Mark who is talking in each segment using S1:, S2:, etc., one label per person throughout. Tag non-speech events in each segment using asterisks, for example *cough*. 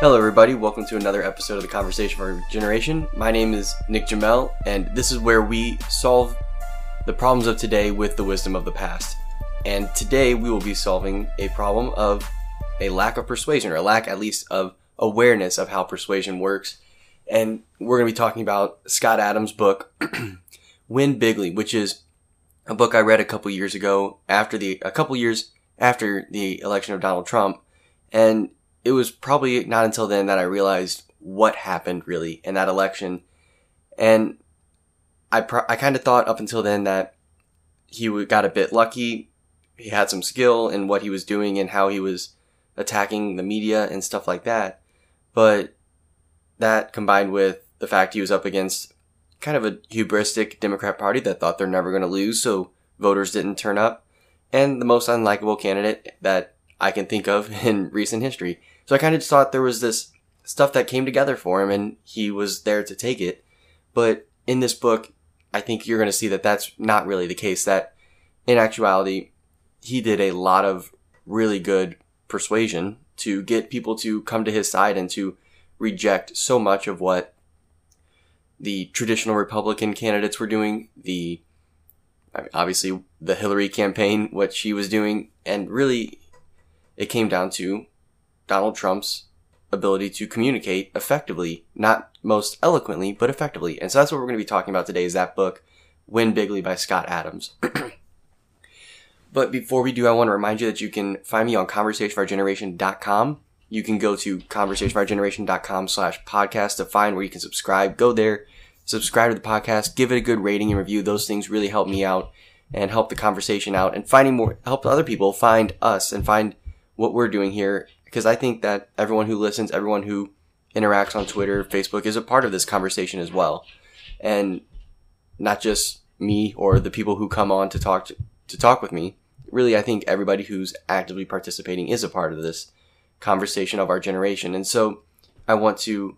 S1: Hello, everybody. Welcome to another episode of the Conversation of Our Generation. My name is Nick Jamel, and this is where we solve the problems of today with the wisdom of the past. And today we will be solving a problem of a lack of persuasion, or a lack at least of awareness of how persuasion works. And we're going to be talking about Scott Adams' book, *clears throat* Win Bigly, which is a book I read a couple years ago after the, a couple years after the election of Donald Trump. And it was probably not until then that I realized what happened really in that election. And I, I kind of thought up until then that he got a bit lucky. He had some skill in what he was doing and how he was attacking the media and stuff like that. But that combined with the fact he was up against kind of a hubristic Democrat Party that thought they're never going to lose, so voters didn't turn up, and the most unlikable candidate that I can think of *laughs* in recent history. So I kind of just thought there was this stuff that came together for him and he was there to take it. But in this book, I think you're going to see that that's not really the case. That in actuality, he did a lot of really good persuasion to get people to come to his side and to reject so much of what the traditional Republican candidates were doing, the obviously the Hillary campaign, what she was doing, and really it came down to Donald Trump's ability to communicate effectively, not most eloquently, but effectively. And so that's what we're going to be talking about today is that book, Win Bigly by Scott Adams. *clears throat* but before we do, I want to remind you that you can find me on conversationfourgeneration.com. You can go to conversationfourgeneration.com slash podcast to find where you can subscribe. Go there, subscribe to the podcast, give it a good rating and review. Those things really help me out and help the conversation out and finding more, help other people find us and find what we're doing here. Because I think that everyone who listens, everyone who interacts on Twitter, Facebook is a part of this conversation as well. And not just me or the people who come on to talk to, to talk with me. Really, I think everybody who's actively participating is a part of this conversation of our generation. And so I want to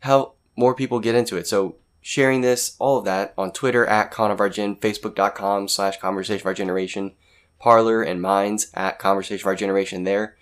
S1: help more people get into it. So sharing this, all of that on Twitter at Con of Our Gen, Facebook.com slash Conversation of Our Generation, Parler and Minds at Conversation of Our Generation there.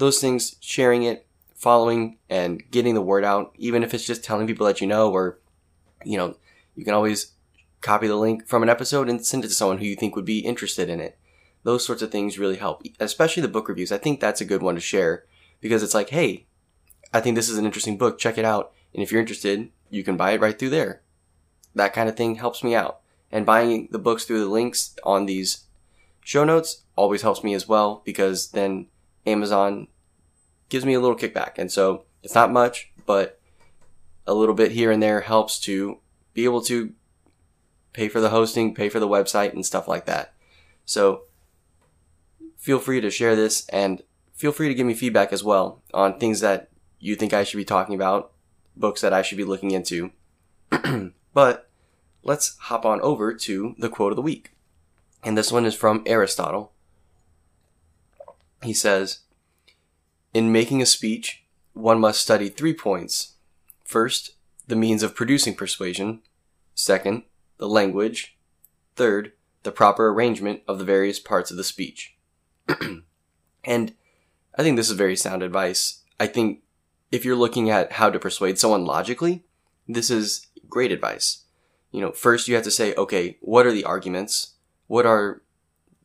S1: Those things, sharing it, following and getting the word out, even if it's just telling people that you know, or, you know, you can always copy the link from an episode and send it to someone who you think would be interested in it. Those sorts of things really help, especially the book reviews. I think that's a good one to share because it's like, hey, I think this is an interesting book. Check it out. And if you're interested, you can buy it right through there. That kind of thing helps me out. And buying the books through the links on these show notes always helps me as well because then Amazon gives me a little kickback. And so it's not much, but a little bit here and there helps to be able to pay for the hosting, pay for the website and stuff like that. So feel free to share this and feel free to give me feedback as well on things that you think I should be talking about, books that I should be looking into. *clears throat* but let's hop on over to the quote of the week. And this one is from Aristotle. He says, In making a speech, one must study three points. First, the means of producing persuasion. Second, the language. Third, the proper arrangement of the various parts of the speech. *clears throat* and I think this is very sound advice. I think if you're looking at how to persuade someone logically, this is great advice. You know, first you have to say, okay, what are the arguments? What are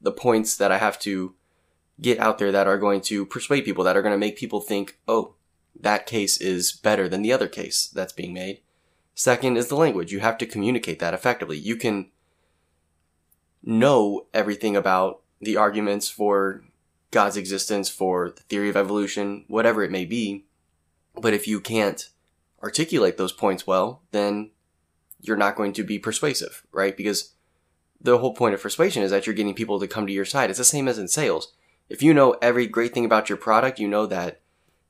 S1: the points that I have to get out there that are going to persuade people, that are going to make people think, oh, that case is better than the other case that's being made. Second is the language. You have to communicate that effectively. You can know everything about the arguments for God's existence, for the theory of evolution, whatever it may be. But if you can't articulate those points well, then you're not going to be persuasive, right? Because the whole point of persuasion is that you're getting people to come to your side. It's the same as in sales. If you know every great thing about your product, you know that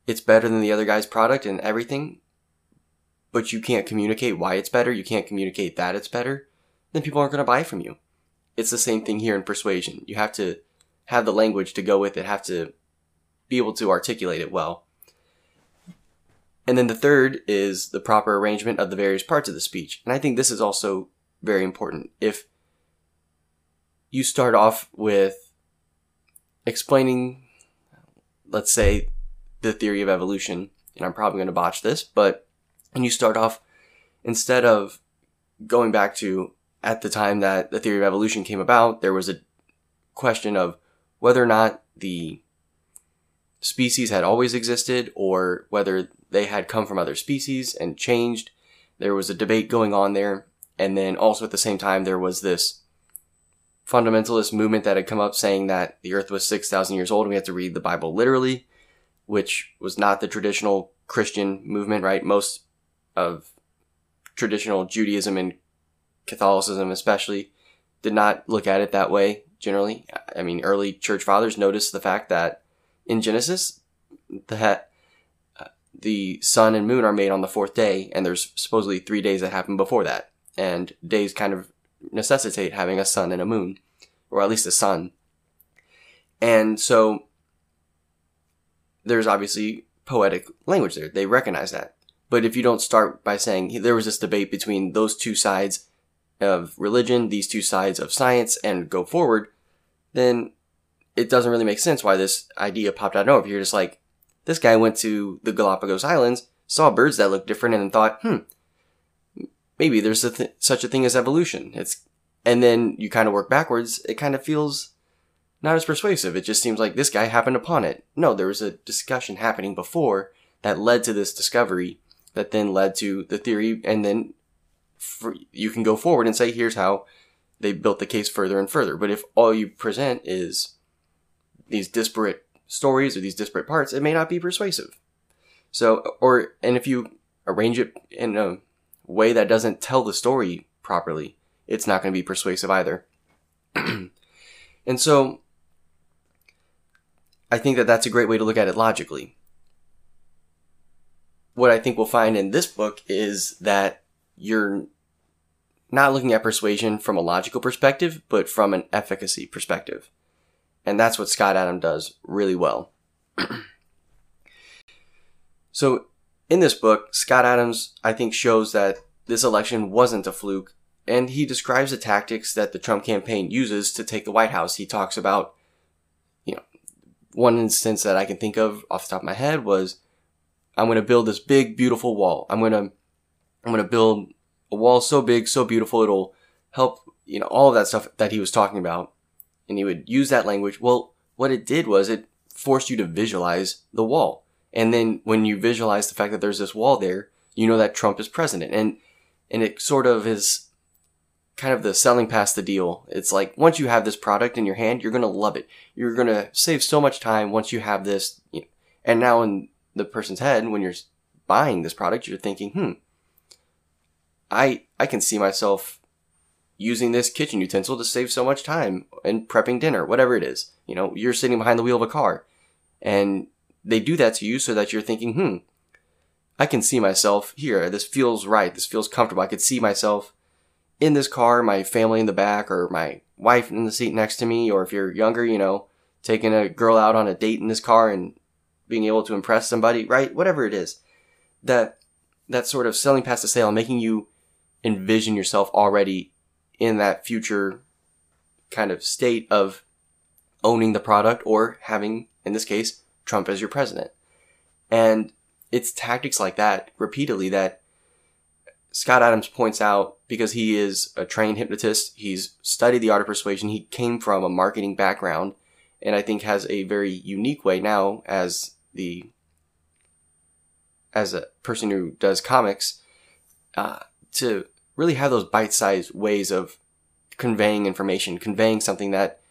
S1: it's better than the other guy's product and everything, but you can't communicate why it's better, you can't communicate that it's better, then people aren't going to buy from you. It's the same thing here in persuasion. You have to have the language to go with it, have to be able to articulate it well. And then the third is the proper arrangement of the various parts of the speech. And I think this is also very important. If you start off with explaining, let's say, the theory of evolution, and I'm probably going to botch this, but and you start off instead of going back to at the time that the theory of evolution came about, there was a question of whether or not the species had always existed or whether they had come from other species and changed. There was a debate going on there. And then also at the same time, there was this fundamentalist movement that had come up saying that the earth was 6,000 years old and we had to read the Bible literally, which was not the traditional Christian movement, right? Most of traditional Judaism and Catholicism, especially, did not look at it that way generally. I mean, early church fathers noticed the fact that in Genesis, that uh, the sun and moon are made on the fourth day, and there's supposedly three days that happen before that. And days kind of necessitate having a sun and a moon, or at least a sun. And so there's obviously poetic language there. They recognize that. But if you don't start by saying there was this debate between those two sides of religion, these two sides of science, and go forward, then it doesn't really make sense why this idea popped out of nowhere. You're just like, this guy went to the Galapagos Islands, saw birds that looked different, and thought, hmm, maybe there's a th- such a thing as evolution. It's, and then you kind of work backwards. It kind of feels not as persuasive. It just seems like this guy happened upon it. No, there was a discussion happening before that led to this discovery that then led to the theory. And then for, you can go forward and say, here's how they built the case further and further. But if all you present is these disparate stories or these disparate parts, it may not be persuasive. So, or, and if you arrange it in a way that doesn't tell the story properly, it's not going to be persuasive either. *clears throat* and so, I think that that's a great way to look at it logically. What I think we'll find in this book is that you're not looking at persuasion from a logical perspective, but from an efficacy perspective. And that's what Scott Adam does really well. *clears throat* so, in this book, Scott Adams, I think, shows that this election wasn't a fluke, and he describes the tactics that the Trump campaign uses to take the White House. He talks about, you know, one instance that I can think of off the top of my head was, I'm going to build this big, beautiful wall. I'm going to, I'm going to build a wall so big, so beautiful, it'll help, you know, all of that stuff that he was talking about. And he would use that language. Well, what it did was it forced you to visualize the wall. And then when you visualize the fact that there's this wall there, you know that Trump is president. And, and it sort of is kind of the selling past the deal. It's like once you have this product in your hand, you're going to love it. You're going to save so much time once you have this. You know, and now in the person's head, when you're buying this product, you're thinking, hmm, I I can see myself using this kitchen utensil to save so much time and prepping dinner, whatever it is. You know, you're sitting behind the wheel of a car and they do that to you so that you're thinking, hmm, I can see myself here. This feels right. This feels comfortable. I could see myself in this car, my family in the back or my wife in the seat next to me. Or if you're younger, you know, taking a girl out on a date in this car and being able to impress somebody, right? Whatever it is that, that sort of selling past the sale making you envision yourself already in that future kind of state of owning the product or having, in this case, Trump as your president. And it's tactics like that repeatedly that Scott Adams points out because he is a trained hypnotist. He's studied the art of persuasion. He came from a marketing background and I think has a very unique way now as the, as a person who does comics, uh, to really have those bite-sized ways of conveying information, conveying something that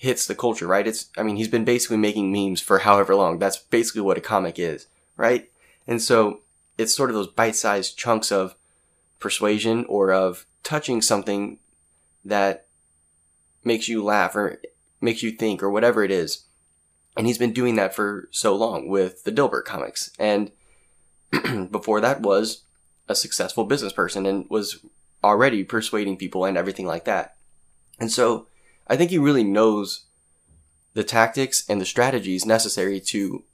S1: hits the culture, right? It's, I mean, he's been basically making memes for however long. That's basically what a comic is, right? And so it's sort of those bite-sized chunks of persuasion or of touching something that makes you laugh or makes you think or whatever it is. And he's been doing that for so long with the Dilbert comics. And *clears throat* before that was a successful business person and was already persuading people and everything like that. And so I think he really knows the tactics and the strategies necessary to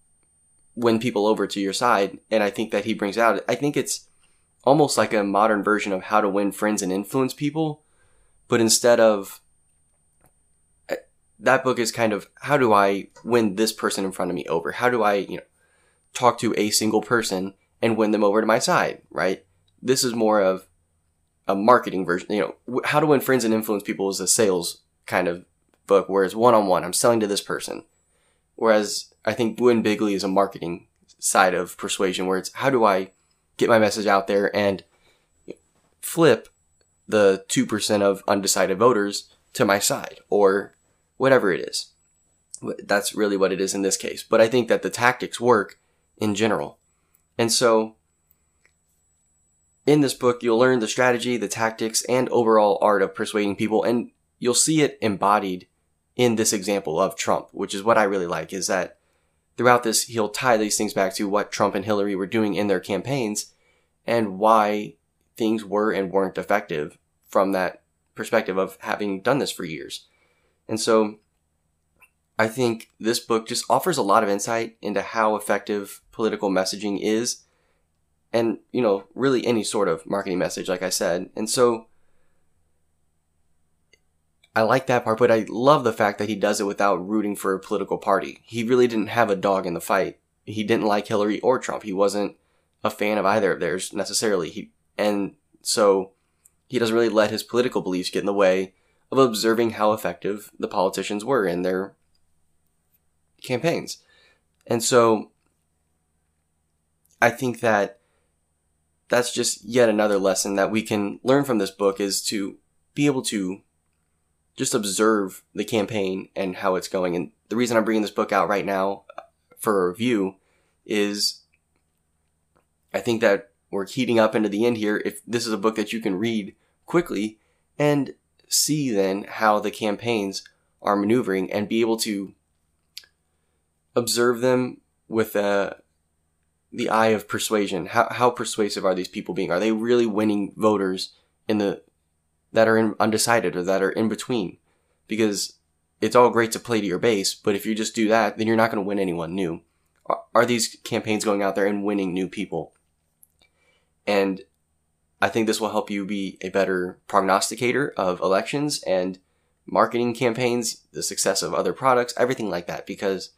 S1: win people over to your side. And I think that he brings out, I think it's almost like a modern version of how to win friends and influence people. But instead of eh, that book is kind of how do I win this person in front of me over? How do I, you know, talk to a single person and win them over to my side, right? This is more of a marketing version. You know, how to win friends and influence people is a sales kind of book, whereas one on one, I'm selling to this person. Whereas I think Win Bigly is a marketing side of persuasion, where it's how do I get my message out there and flip the 2% of undecided voters to my side or whatever it is. That's really what it is in this case. But I think that the tactics work in general. And so in this book, you'll learn the strategy, the tactics, and overall art of persuading people. And you'll see it embodied in this example of Trump, which is what I really like is that throughout this, he'll tie these things back to what Trump and Hillary were doing in their campaigns and why things were and weren't effective from that perspective of having done this for years. And so I think this book just offers a lot of insight into how effective political messaging is and, you know, really any sort of marketing message, like I said. And so I like that part, but I love the fact that he does it without rooting for a political party. He really didn't have a dog in the fight. He didn't like Hillary or Trump. He wasn't a fan of either of theirs necessarily. He, and so he doesn't really let his political beliefs get in the way of observing how effective the politicians were in their campaigns. And so I think that that's just yet another lesson that we can learn from this book is to be able to just observe the campaign and how it's going. And the reason I'm bringing this book out right now for a review is I think that we're heating up into the end here. If this is a book that you can read quickly and see then how the campaigns are maneuvering and be able to observe them with uh, the eye of persuasion. How, how persuasive are these people being? Are they really winning voters in the that are in, undecided or that are in between? Because it's all great to play to your base, but if you just do that, then you're not going to win anyone new. Are, are these campaigns going out there and winning new people? And I think this will help you be a better prognosticator of elections and marketing campaigns, the success of other products, everything like that. Because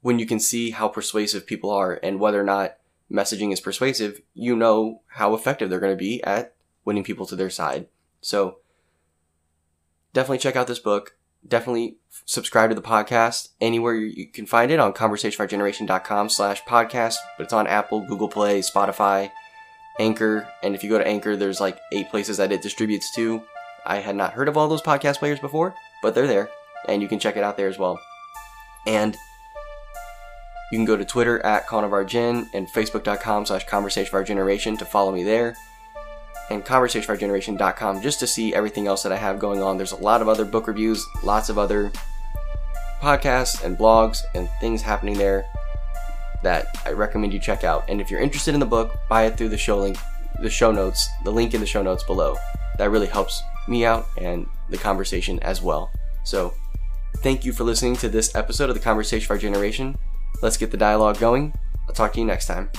S1: when you can see how persuasive people are and whether or not messaging is persuasive, you know how effective they're going to be at winning people to their side. So definitely check out this book. Definitely subscribe to the podcast anywhere you can find it on conversationfourgeneration.com slash podcast, but it's on Apple, Google Play, Spotify, Anchor, and if you go to Anchor, there's like eight places that it distributes to. I had not heard of all those podcast players before, but they're there, and you can check it out there as well. And you can go to Twitter at Gen and Facebook.com slash Conversation of Our Generation to follow me there. And ConversationOurGeneration.com just to see everything else that I have going on. There's a lot of other book reviews, lots of other podcasts and blogs and things happening there that I recommend you check out. And if you're interested in the book, buy it through the show link, the show notes, the link in the show notes below. That really helps me out and the conversation as well. So, thank you for listening to this episode of the Conversation of Our Generation. Let's get the dialogue going. I'll talk to you next time.